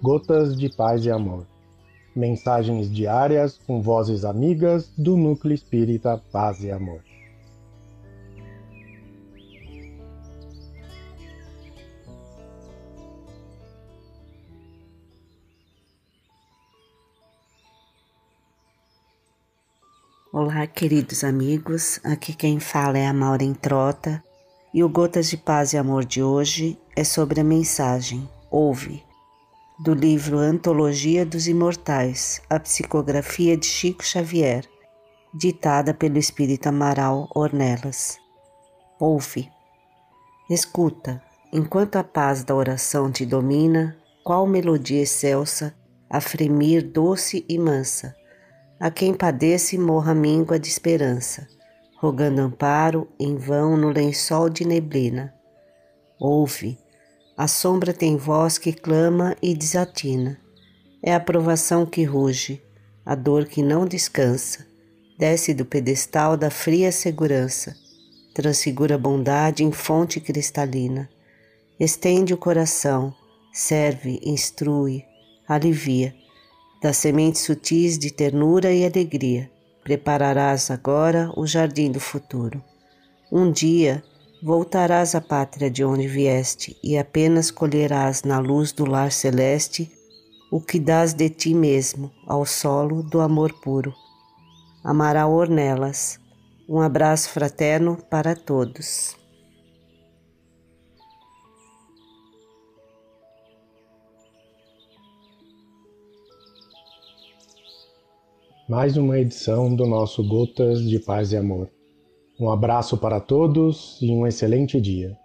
Gotas de Paz e Amor. Mensagens diárias com vozes amigas do Núcleo Espírita Paz e Amor. Olá, queridos amigos. Aqui quem fala é a Maureen Trota e o Gotas de Paz e Amor de hoje é sobre a mensagem Ouve, do livro Antologia dos Imortais, a psicografia de Chico Xavier, ditada pelo espírito Amaral Ornelas. Ouve, escuta, enquanto a paz da oração te domina, qual melodia excelsa, a fremir doce e mansa, a quem padece morra míngua de esperança rogando amparo em vão no lençol de neblina. Ouve, a sombra tem voz que clama e desatina. É a provação que ruge, a dor que não descansa, desce do pedestal da fria segurança, transfigura a bondade em fonte cristalina. Estende o coração, serve, instrui, alivia, das sementes sutis de ternura e alegria Prepararás agora o jardim do futuro. Um dia voltarás à pátria de onde vieste e apenas colherás na luz do lar celeste o que dás de ti mesmo ao solo do amor puro. Amaral Ornelas. Um abraço fraterno para todos. mais uma edição do nosso Gotas de Paz e Amor. Um abraço para todos e um excelente dia.